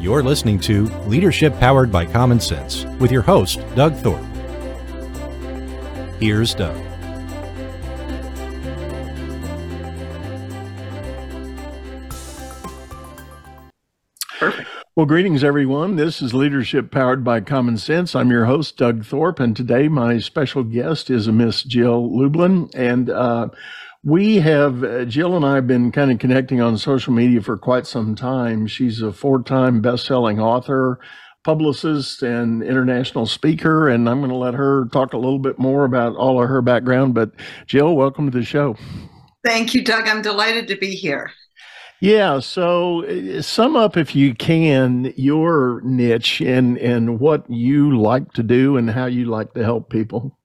You're listening to Leadership Powered by Common Sense with your host, Doug Thorpe. Here's Doug. Perfect. Well, greetings, everyone. This is Leadership Powered by Common Sense. I'm your host, Doug Thorpe, and today my special guest is a Miss Jill Lublin. And uh, we have, uh, Jill and I have been kind of connecting on social media for quite some time. She's a four time best selling author, publicist, and international speaker. And I'm going to let her talk a little bit more about all of her background. But Jill, welcome to the show. Thank you, Doug. I'm delighted to be here. Yeah, so uh, sum up if you can your niche and and what you like to do and how you like to help people.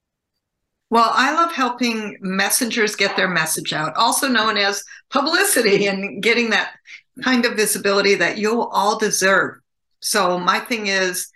Well, I love helping messengers get their message out, also known as publicity and getting that kind of visibility that you'll all deserve. So my thing is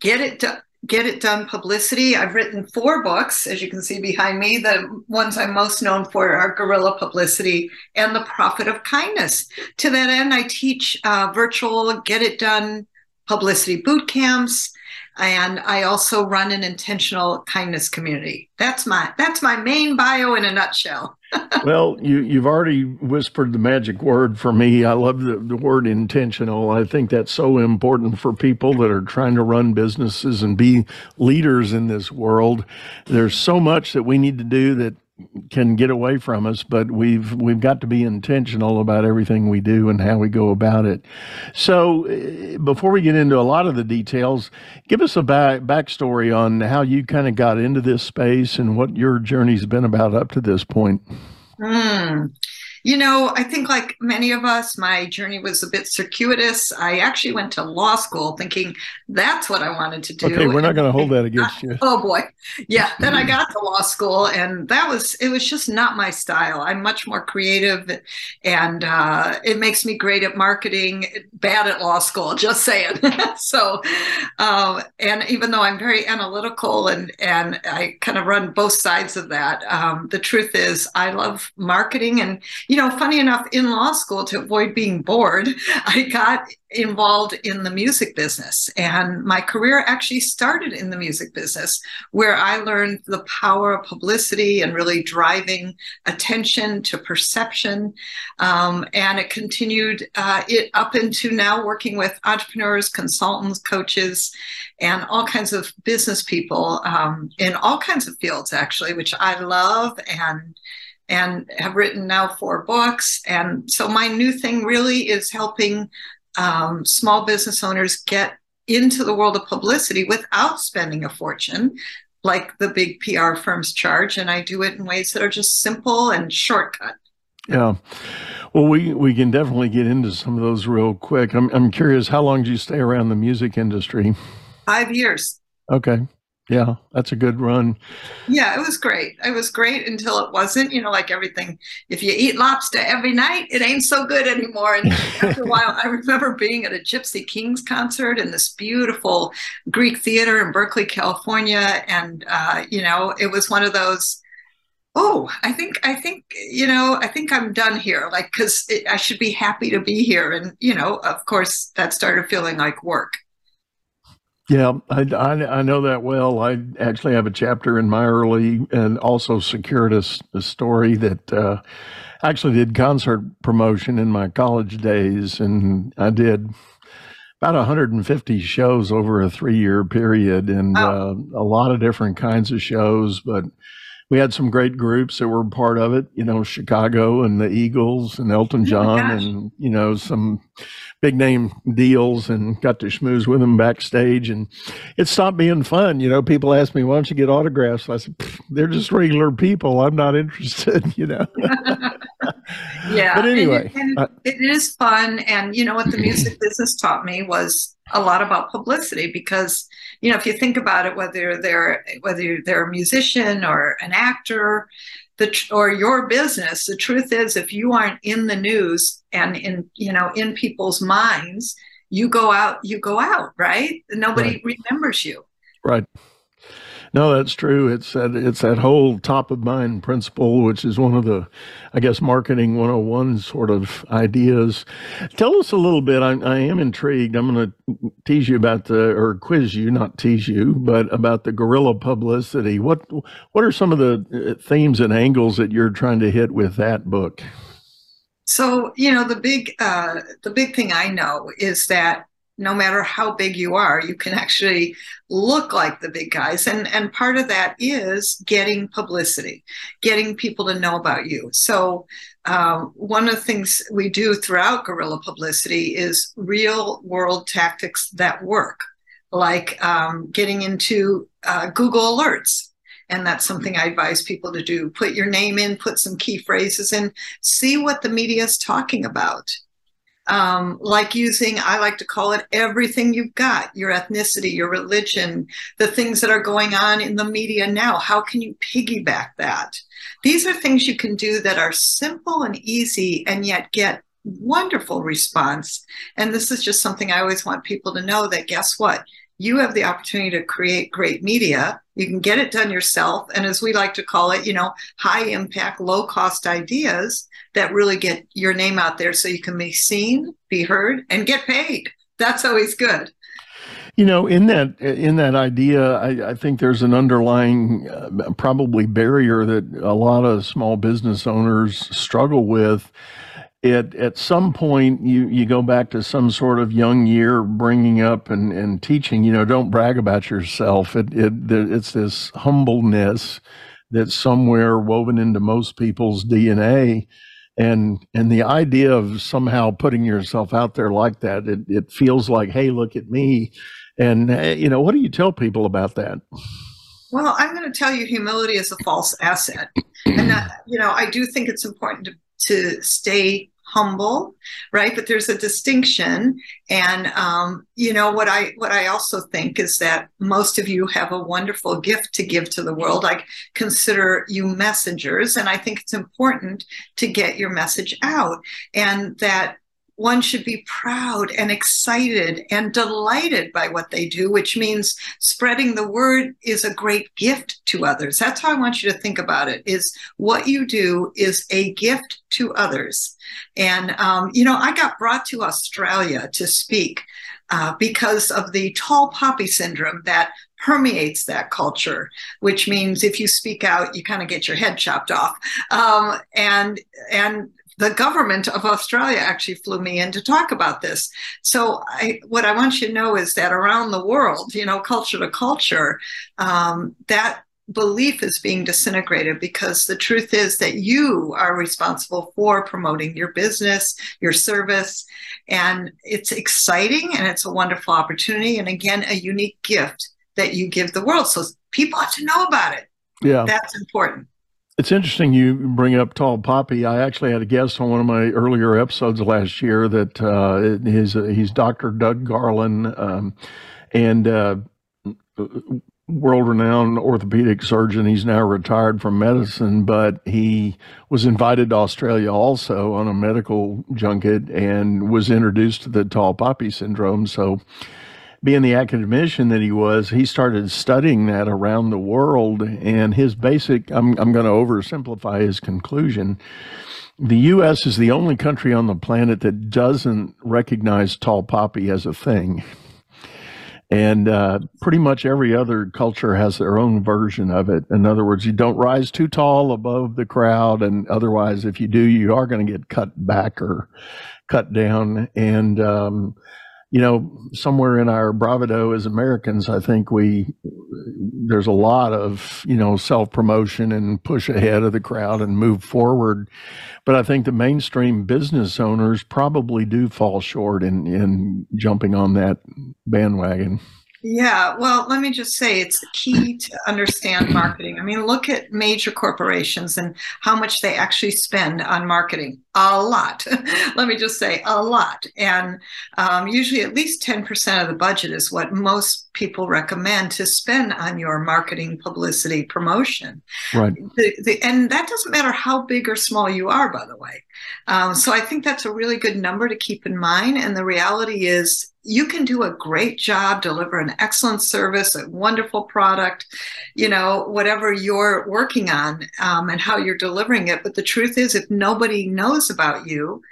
get it done get it done publicity. I've written four books, as you can see behind me. The ones I'm most known for are Guerrilla Publicity and The Profit of Kindness. To that end, I teach uh, virtual get it done publicity boot camps and I also run an intentional kindness community. That's my that's my main bio in a nutshell. well, you you've already whispered the magic word for me. I love the, the word intentional. I think that's so important for people that are trying to run businesses and be leaders in this world. There's so much that we need to do that can get away from us, but we've we've got to be intentional about everything we do and how we go about it. So, eh, before we get into a lot of the details, give us a back backstory on how you kind of got into this space and what your journey's been about up to this point. Mm. You know, I think like many of us, my journey was a bit circuitous. I actually went to law school thinking that's what I wanted to do. Okay, we're not going to hold that against you. Oh boy. Yeah. Then I got to law school and that was, it was just not my style. I'm much more creative and uh, it makes me great at marketing, bad at law school, just saying. so, um, and even though I'm very analytical and, and I kind of run both sides of that, um, the truth is I love marketing and, you know, funny enough, in law school, to avoid being bored, I got involved in the music business. And my career actually started in the music business, where I learned the power of publicity and really driving attention to perception. Um, and it continued uh, it up into now working with entrepreneurs, consultants, coaches, and all kinds of business people um, in all kinds of fields, actually, which I love and and have written now four books. And so my new thing really is helping um, small business owners get into the world of publicity without spending a fortune like the big PR firms charge. And I do it in ways that are just simple and shortcut. Yeah. Well, we, we can definitely get into some of those real quick. I'm, I'm curious, how long did you stay around the music industry? Five years. Okay. Yeah, that's a good run. Yeah, it was great. It was great until it wasn't. You know, like everything, if you eat lobster every night, it ain't so good anymore. And after a while, I remember being at a Gypsy Kings concert in this beautiful Greek theater in Berkeley, California. And, uh, you know, it was one of those, oh, I think, I think, you know, I think I'm done here. Like, because I should be happy to be here. And, you know, of course, that started feeling like work. Yeah, I, I, I, know that well. I actually have a chapter in my early and also circuitous story that uh, actually did concert promotion in my college days, and I did about 150 shows over a three year period, and uh, a lot of different kinds of shows, but we had some great groups that were part of it, you know, Chicago and the Eagles and Elton oh John oh and, you know, some big name deals and got to schmooze with them backstage. And it stopped being fun. You know, people ask me, why don't you get autographs? I said, they're just regular people. I'm not interested, you know. yeah. But anyway, and, and it is fun. And, you know, what the music business taught me was a lot about publicity because you know if you think about it whether they're whether they're a musician or an actor the or your business the truth is if you aren't in the news and in you know in people's minds you go out you go out right? Nobody right. remembers you. Right No, that's true. It's that it's that whole top of mind principle, which is one of the, I guess, marketing 101 sort of ideas. Tell us a little bit. I, I am intrigued. I'm going to tease you about the, or quiz you, not tease you, but about the guerrilla publicity. What what are some of the uh, themes and angles that you're trying to hit with that book? So you know the big uh, the big thing I know is that no matter how big you are, you can actually look like the big guys. And, and part of that is getting publicity, getting people to know about you. So, um, one of the things we do throughout guerrilla publicity is real world tactics that work, like um, getting into uh, Google Alerts. And that's something I advise people to do. Put your name in, put some key phrases in, see what the media is talking about um, like using, I like to call it everything you've got your ethnicity, your religion, the things that are going on in the media now. How can you piggyback that? These are things you can do that are simple and easy and yet get wonderful response. And this is just something I always want people to know that guess what? You have the opportunity to create great media. You can get it done yourself. And as we like to call it, you know, high impact, low cost ideas that really get your name out there so you can be seen, be heard, and get paid. That's always good. You know, in that in that idea, I, I think there's an underlying uh, probably barrier that a lot of small business owners struggle with. It, at some point, you, you go back to some sort of young year bringing up and, and teaching, you know, don't brag about yourself. It, it, it's this humbleness that's somewhere woven into most people's DNA and and the idea of somehow putting yourself out there like that it, it feels like hey look at me. And eh, you know what do you tell people about that? Well i'm going to tell you humility is a false asset. And that, you know i do think it's important to, to stay humble right? But there's a distinction. And um, you know what i what i also think is that most of you have a wonderful gift to give to the world. I consider you messengers. And i think it's important to get your message out. And that one should be proud and excited and delighted by what they do, which means spreading the word is a great gift to others. That's how I want you to think about it is what you do is a gift to others. And, um, you know, I got brought to Australia to speak uh, because of the tall poppy syndrome that permeates that culture, which means if you speak out, you kind of get your head chopped off. Um, and and the government of Australia actually flew me in to talk about this. So, I, what I want you to know is that around the world, you know, culture to culture, um, that belief is being disintegrated because the truth is that you are responsible for promoting your business, your service, and it's exciting and it's a wonderful opportunity. And again, a unique gift that you give the world. So, people have to know about it. Yeah. That's important. It's interesting you bring up tall poppy. I actually had a guest on one of my earlier episodes last year that uh, he's he's Dr. Doug Garland, um, and uh, world-renowned orthopedic surgeon. He's now retired from medicine, but he was invited to Australia also on a medical junket and was introduced to the tall poppy syndrome. So being the academician that he was, he started studying that around the world. And his basic, I'm, I'm going to oversimplify his conclusion. The U.S. is the only country on the planet that doesn't recognize tall poppy as a thing. And uh, pretty much every other culture has their own version of it. In other words, you don't rise too tall above the crowd, and otherwise, if you do, you are going to get cut back or cut down. And um, you know, somewhere in our bravado as Americans, I think we there's a lot of you know self promotion and push ahead of the crowd and move forward, but I think the mainstream business owners probably do fall short in in jumping on that bandwagon. Yeah, well, let me just say it's key to understand marketing. I mean, look at major corporations and how much they actually spend on marketing. A lot. let me just say a lot. And um, usually at least 10% of the budget is what most people recommend to spend on your marketing, publicity, promotion. Right. The, the, and that doesn't matter how big or small you are, by the way. Um, so I think that's a really good number to keep in mind. And the reality is, you can do a great job, deliver an excellent service, a wonderful product, you know, whatever you're working on um, and how you're delivering it. But the truth is, if nobody knows about you,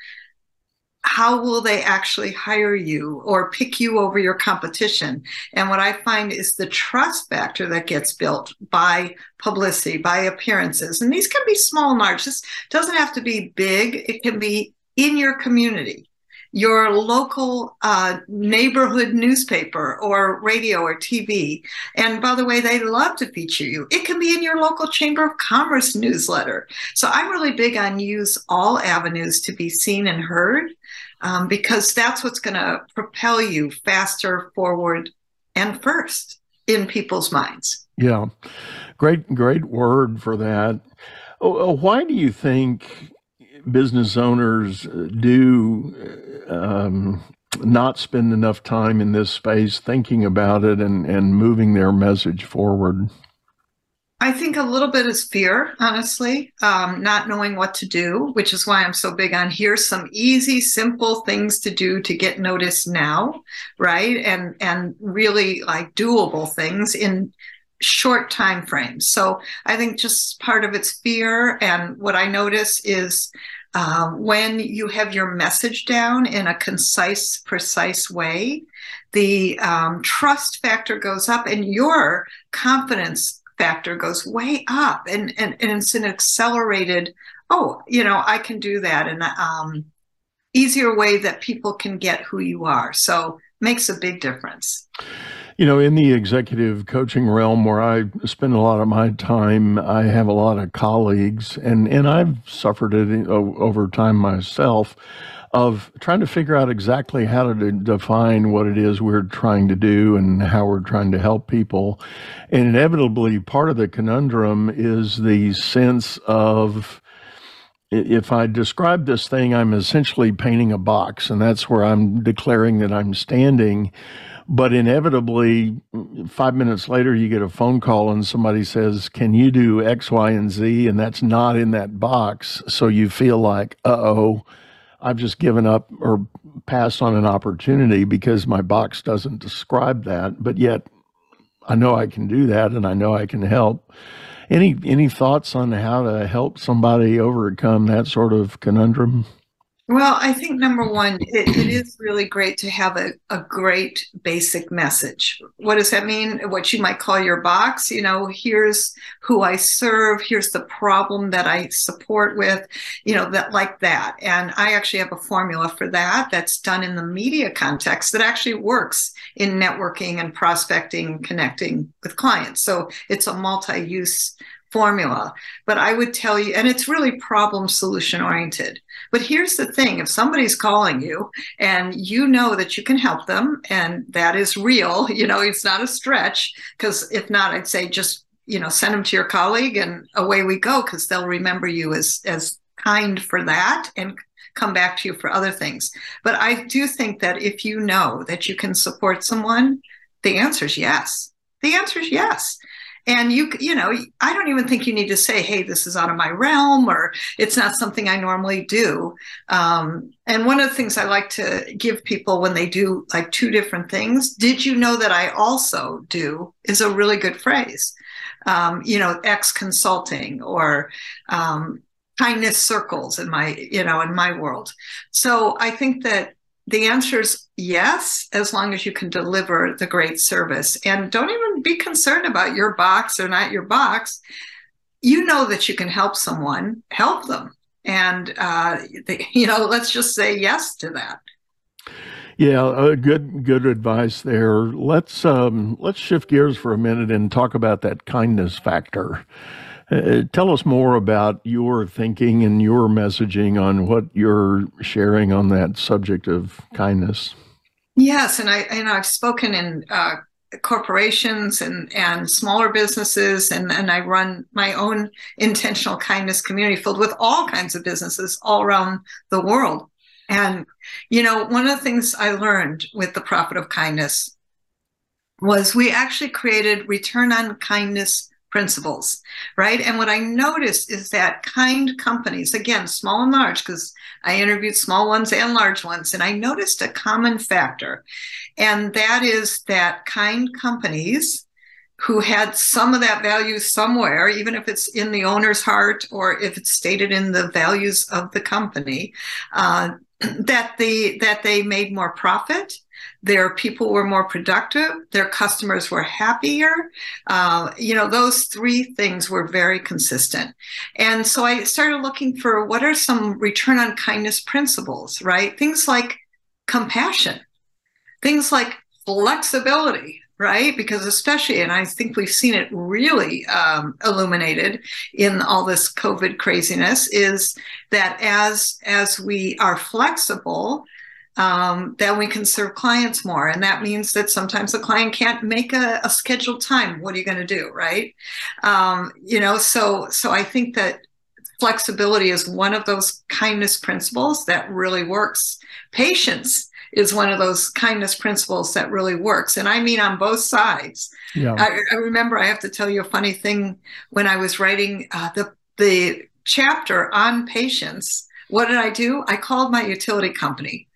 how will they actually hire you or pick you over your competition? And what I find is the trust factor that gets built by publicity, by appearances. And these can be small and large. This doesn't have to be big, it can be in your community. Your local uh, neighborhood newspaper or radio or TV. And by the way, they love to feature you. It can be in your local Chamber of Commerce newsletter. So I'm really big on use all avenues to be seen and heard um, because that's what's going to propel you faster forward and first in people's minds. Yeah, great, great word for that. Oh, oh, why do you think business owners do um, not spend enough time in this space thinking about it and, and moving their message forward? I think a little bit is fear, honestly, um, not knowing what to do, which is why I'm so big on here's some easy, simple things to do to get noticed now, right? And and really like doable things in short time frames. So I think just part of it's fear, and what I notice is um, when you have your message down in a concise, precise way, the um, trust factor goes up, and your confidence factor goes way up. And, and, and it's an accelerated oh you know i can do that. And um, easier way that people can get who you are. So makes a big difference you know in the executive coaching realm where i spend a lot of my time i have a lot of colleagues and and i've suffered it uh, over time myself of trying to figure out exactly how to define what it is we're trying to do and how we're trying to help people. And inevitably, part of the conundrum is the sense of if I describe this thing, I'm essentially painting a box, and that's where I'm declaring that I'm standing. But inevitably, five minutes later, you get a phone call and somebody says, Can you do X, Y, and Z? And that's not in that box. So you feel like, uh oh, I've just given up or passed on an opportunity because my box doesn't describe that. But yet, I know I can do that, and I know I can help. Any any thoughts on how to help somebody overcome that sort of conundrum? Well, I think number one, it, it is really great to have a, a great basic message. What does that mean? What you might call your box. You know, here's who I serve, here's the problem that I support with, you know, that like that. And I actually have a formula for that that's done in the media context that actually works in networking and prospecting, connecting with clients. So it's a multi use formula. But I would tell you, and it's really problem solution oriented. But here's the thing if somebody's calling you and you know that you can help them, and that is real, you know, it's not a stretch, because if not, I'd say just, you know, send them to your colleague and away we go, because they'll remember you as, as kind for that and come back to you for other things. But I do think that if you know that you can support someone, the answer is yes. The answer is yes and you you know i don't even think you need to say hey this is out of my realm or it's not something i normally do. Um, and one of the things i like to give people when they do like two different things did you know that i also do? is a really good phrase. Um, you know x consulting or um, kindness circles in my you know in my world. So i think that the answer is yes, as long as you can deliver the great service. And don't even be concerned about your box or not your box. You know that you can help someone, help them. And, uh, the, you know, let's just say yes to that. Yeah, uh, good good advice there. Let's um, let's shift gears for a minute and talk about that kindness factor. Uh, tell us more about your thinking and your messaging on what you're sharing on that subject of kindness. Yes, and I and I've spoken in uh, corporations and and smaller businesses, and and I run my own intentional kindness community filled with all kinds of businesses all around the world. And you know, one of the things I learned with the Profit of Kindness was we actually created return on kindness principles, right? And what I noticed is that kind companies, again, small and large, because I interviewed small ones and large ones, and I noticed a common factor. And that is that kind companies who had some of that value somewhere, even if it's in the owner's heart or if it's stated in the values of the company, uh, that the that they made more profit their people were more productive their customers were happier. Uh, you know those three things were very consistent. And so i started looking for what are some return on kindness principles right? Things like compassion things like flexibility right because especially and i think we've seen it really um, illuminated in all this covid craziness is that as as we are flexible um, then we can serve clients more. And that means that sometimes the client can't make a, a scheduled time. What are you going to do? Right. Um, you know, so, so I think that flexibility is one of those kindness principles that really works. Patience is one of those kindness principles that really works. And I mean on both sides. Yeah. I, I remember I have to tell you a funny thing when I was writing uh, the, the chapter on patience. What did I do? I called my utility company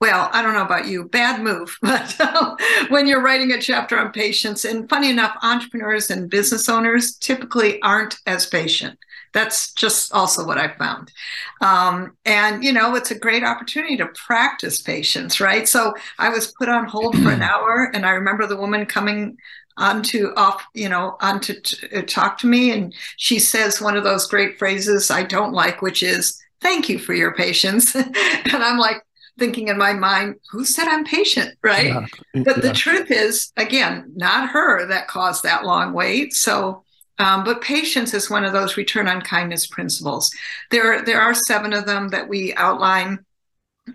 well, I don't know about you, bad move, but um, when you're writing a chapter on patience, and funny enough, entrepreneurs and business owners typically aren't as patient. That's just also what I found. Um, and, you know, it's a great opportunity to practice patience, right? So I was put on hold for an hour, and I remember the woman coming on to off, you know, on to t- uh, talk to me. And she says one of those great phrases I don't like, which is, thank you for your patience. and I'm like, thinking in my mind, who said I'm patient, right? Yeah. But yeah. the truth is, again, not her that caused that long wait. So, um, but patience is one of those return on kindness principles. There, there are seven of them that we outline,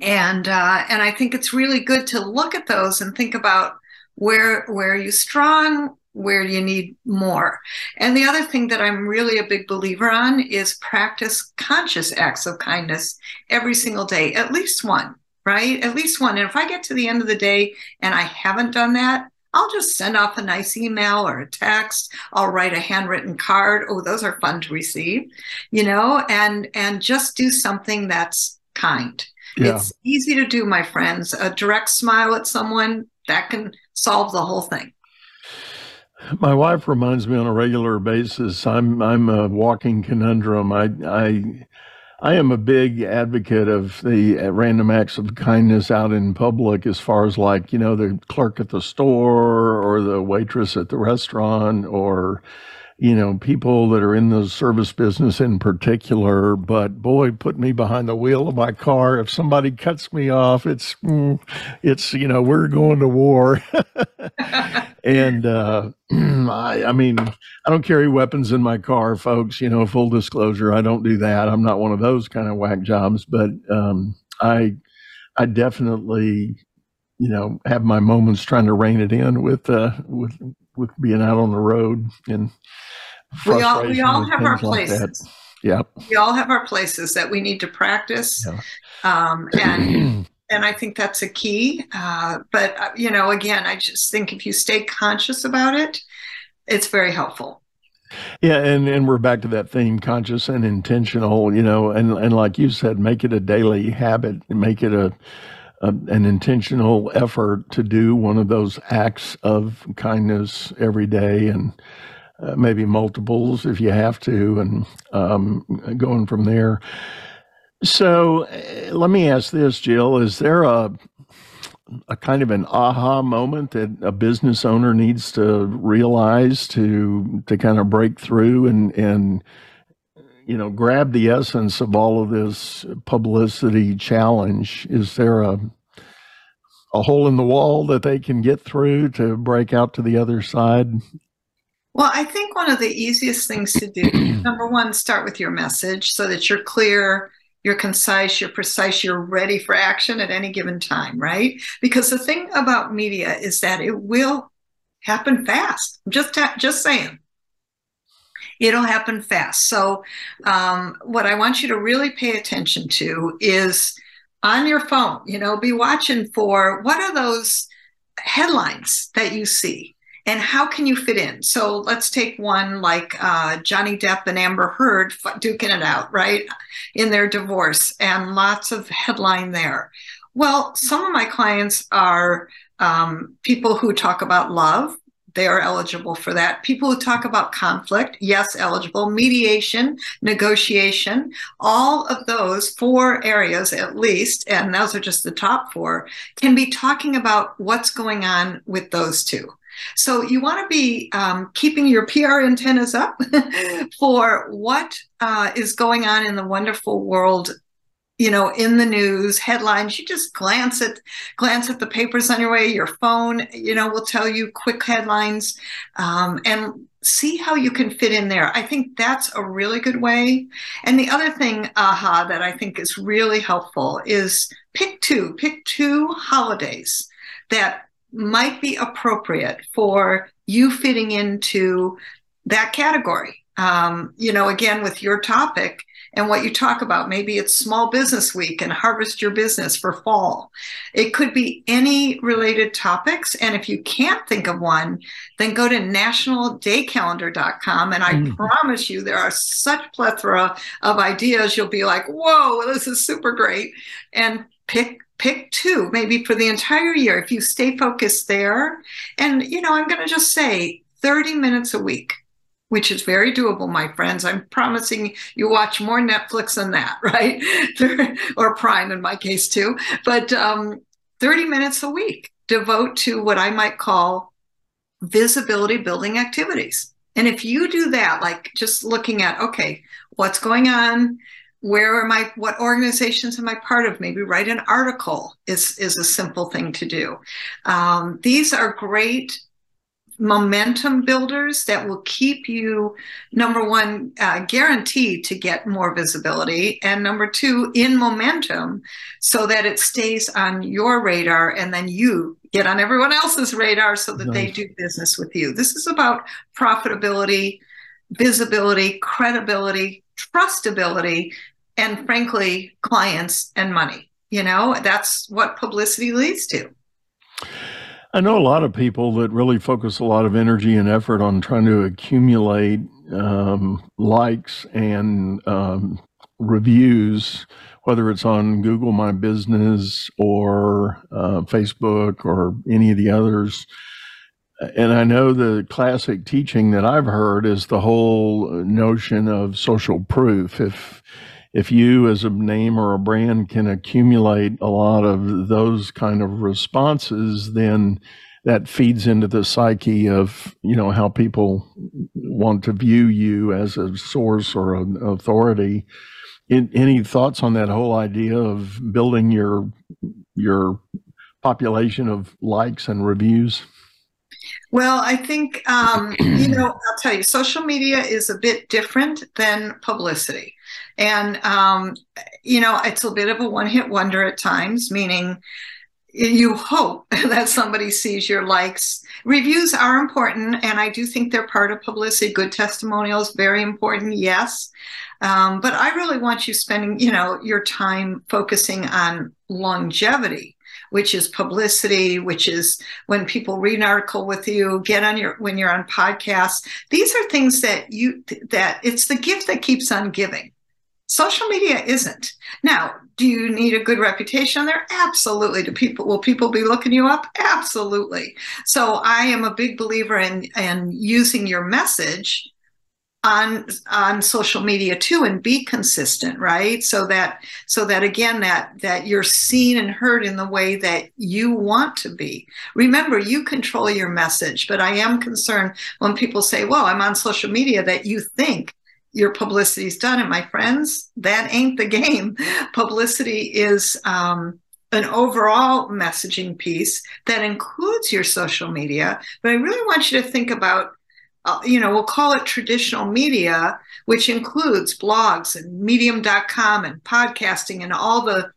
and uh, and I think it's really good to look at those and think about where where are you strong, where you need more? And the other thing that I'm really a big believer on is practice conscious acts of kindness every single day, at least one right? At least one. And if I get to the end of the day and I haven't done that, I'll just send off a nice email or a text. I'll write a handwritten card. Oh, those are fun to receive, you know, and and just do something that's kind. Yeah. It's easy to do, my friends. A direct smile at someone that can solve the whole thing. My wife reminds me on a regular basis. I'm I'm a walking conundrum. I I I am a big advocate of the uh, random acts of kindness out in public, as far as like, you know, the clerk at the store or the waitress at the restaurant or, you know, people that are in the service business in particular. But boy, put me behind the wheel of my car. If somebody cuts me off, it's, mm, it's, you know, we're going to war. and, uh, I, I mean, I don't carry weapons in my car, folks. You know, full disclosure, I don't do that. I'm not one of those kind of whack jobs, but, um, I, I definitely, you know, have my moments trying to rein it in with, uh, with, with being out on the road and we all we all have our places. Like yeah, we all have our places that we need to practice, yeah. um, and and I think that's a key. Uh, but uh, you know, again, I just think if you stay conscious about it, it's very helpful. Yeah, and and we're back to that theme, conscious and intentional. You know, and and like you said, make it a daily habit, make it a a, an intentional effort to do one of those acts of kindness every day and uh, maybe multiples if you have to, and um, going from there. So uh, let me ask this, Jill: Is there a a kind of an aha moment that a business owner needs to realize to to kind of break through and and you know grab the essence of all of this publicity challenge? Is there a a hole in the wall that they can get through to break out to the other side? Well, I think one of the easiest things to do, number one, start with your message so that you're clear, you're concise, you're precise, you're ready for action at any given time, right? Because the thing about media is that it will happen fast. Just just saying. It'll happen fast. So, um, what I want you to really pay attention to is on your phone, you know, be watching for what are those headlines that you see and how can you fit in? So let's take one like uh, Johnny Depp and Amber Heard duking it out, right, in their divorce, and lots of headline there. Well, some of my clients are um, people who talk about love. They are eligible for that. People who talk about conflict, yes, eligible. Mediation, negotiation, all of those four areas at least, and those are just the top four, can be talking about what's going on with those two. So you want to be um, keeping your PR antennas up for what uh, is going on in the wonderful world you know in the news headlines. You just glance at glance at the papers on your way your phone you know will tell you quick headlines um, and see how you can fit in there. I think that's a really good way. And the other thing aha that i think is really helpful is pick two pick two holidays that might be appropriate for you fitting into that category. Um, you know, again, with your topic and what you talk about, maybe it's Small Business Week and Harvest Your Business for fall. It could be any related topics. And if you can't think of one, then go to nationaldaycalendar.com. And I mm. promise you, there are such plethora of ideas. You'll be like, whoa, this is super great. And pick pick two maybe for the entire year if you stay focused there. And you know i'm going to just say 30 minutes a week which is very doable my friends. I'm promising you watch more netflix than that right? Or prime in my case too. But um, 30 minutes a week devote to what i might call visibility building activities. And if you do that like just looking at okay what's going on where am I, what organizations am I part of? Maybe write an article is, is a simple thing to do. Um, these are great momentum builders that will keep you, number one, uh, guaranteed to get more visibility, and number two, in momentum so that it stays on your radar and then you get on everyone else's radar so that nice. they do business with you. This is about profitability, visibility, credibility, trustability, and frankly, clients and money. You know, that's what publicity leads to. I know a lot of people that really focus a lot of energy and effort on trying to accumulate um, likes and um, reviews, whether it's on Google My Business or uh, Facebook or any of the others. And I know the classic teaching that I've heard is the whole notion of social proof. If if you as a name or a brand can accumulate a lot of those kind of responses, then that feeds into the psyche of you know how people want to view you as a source or an authority. In, any thoughts on that whole idea of building your your population of likes and reviews? Well, I think, um, you know, I'll tell you, social media is a bit different than publicity. And, um, you know, it's a bit of a one hit wonder at times, meaning you hope that somebody sees your likes. Reviews are important, and I do think they're part of publicity. Good testimonials, very important, yes. Um, but I really want you spending, you know, your time focusing on longevity which is publicity, which is when people read an article with you, get on your when you're on podcasts. These are things that you that it's the gift that keeps on giving. Social media isn't. Now, do you need a good reputation there? Absolutely. Do people will people be looking you up? Absolutely. So I am a big believer in in using your message on on social media too and be consistent right so that so that again that that you're seen and heard in the way that you want to be remember you control your message but i am concerned when people say well i'm on social media that you think your publicity's done and my friends that ain't the game publicity is um, an overall messaging piece that includes your social media but i really want you to think about uh, you know, we'll call it traditional media, which includes blogs and medium.com and podcasting and all the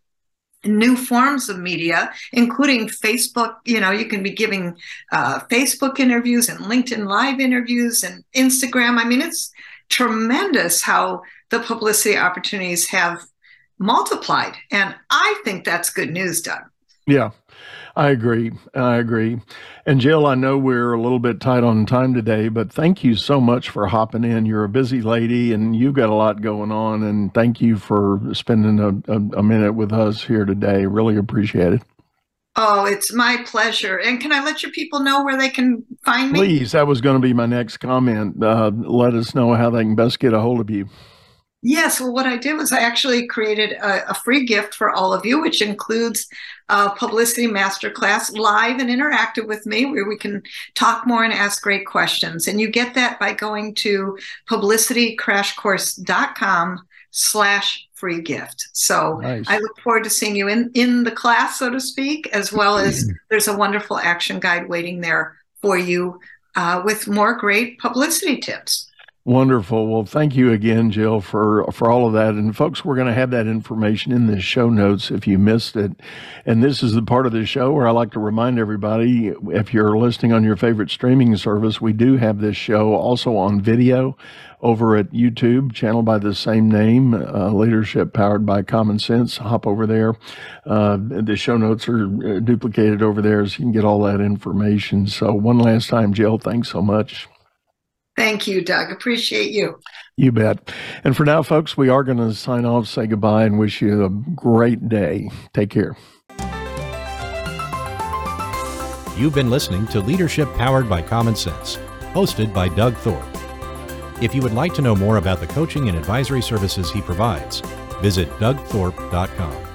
new forms of media, including Facebook. You know, you can be giving uh, Facebook interviews and LinkedIn Live interviews and Instagram. I mean, it's tremendous how the publicity opportunities have multiplied. And I think that's good news, Doug. Yeah, I agree. I agree. And Jill, I know we're a little bit tight on time today, but thank you so much for hopping in. You're a busy lady and you've got a lot going on. And thank you for spending a, a, a minute with us here today. Really appreciate it. Oh, it's my pleasure. And can I let your people know where they can find me? Please, that was going to be my next comment. Uh, let us know how they can best get a hold of you. Yes, well, what I did was I actually created a, a free gift for all of you, which includes a publicity masterclass live and interactive with me, where we can talk more and ask great questions. And you get that by going to publicitycrashcourse.com slash free gift. So nice. I look forward to seeing you in, in the class, so to speak, as well as there's a wonderful action guide waiting there for you uh, with more great publicity tips. Wonderful. Well, thank you again, Jill, for for all of that. And folks, we're going to have that information in the show notes if you missed it. And this is the part of the show where I like to remind everybody, if you're listening on your favorite streaming service, we do have this show also on video over at YouTube, channel by the same name, uh, Leadership Powered by Common Sense. Hop over there. Uh, the show notes are uh, duplicated over there, so you can get all that information. So, one last time, Jill, thanks so much. Thank you, Doug. Appreciate you. You bet. And for now, folks, we are going to sign off, say goodbye, and wish you a great day. Take care. You've been listening to Leadership Powered by Common Sense, hosted by Doug Thorpe. If you would like to know more about the coaching and advisory services he provides, visit dougthorpe.com.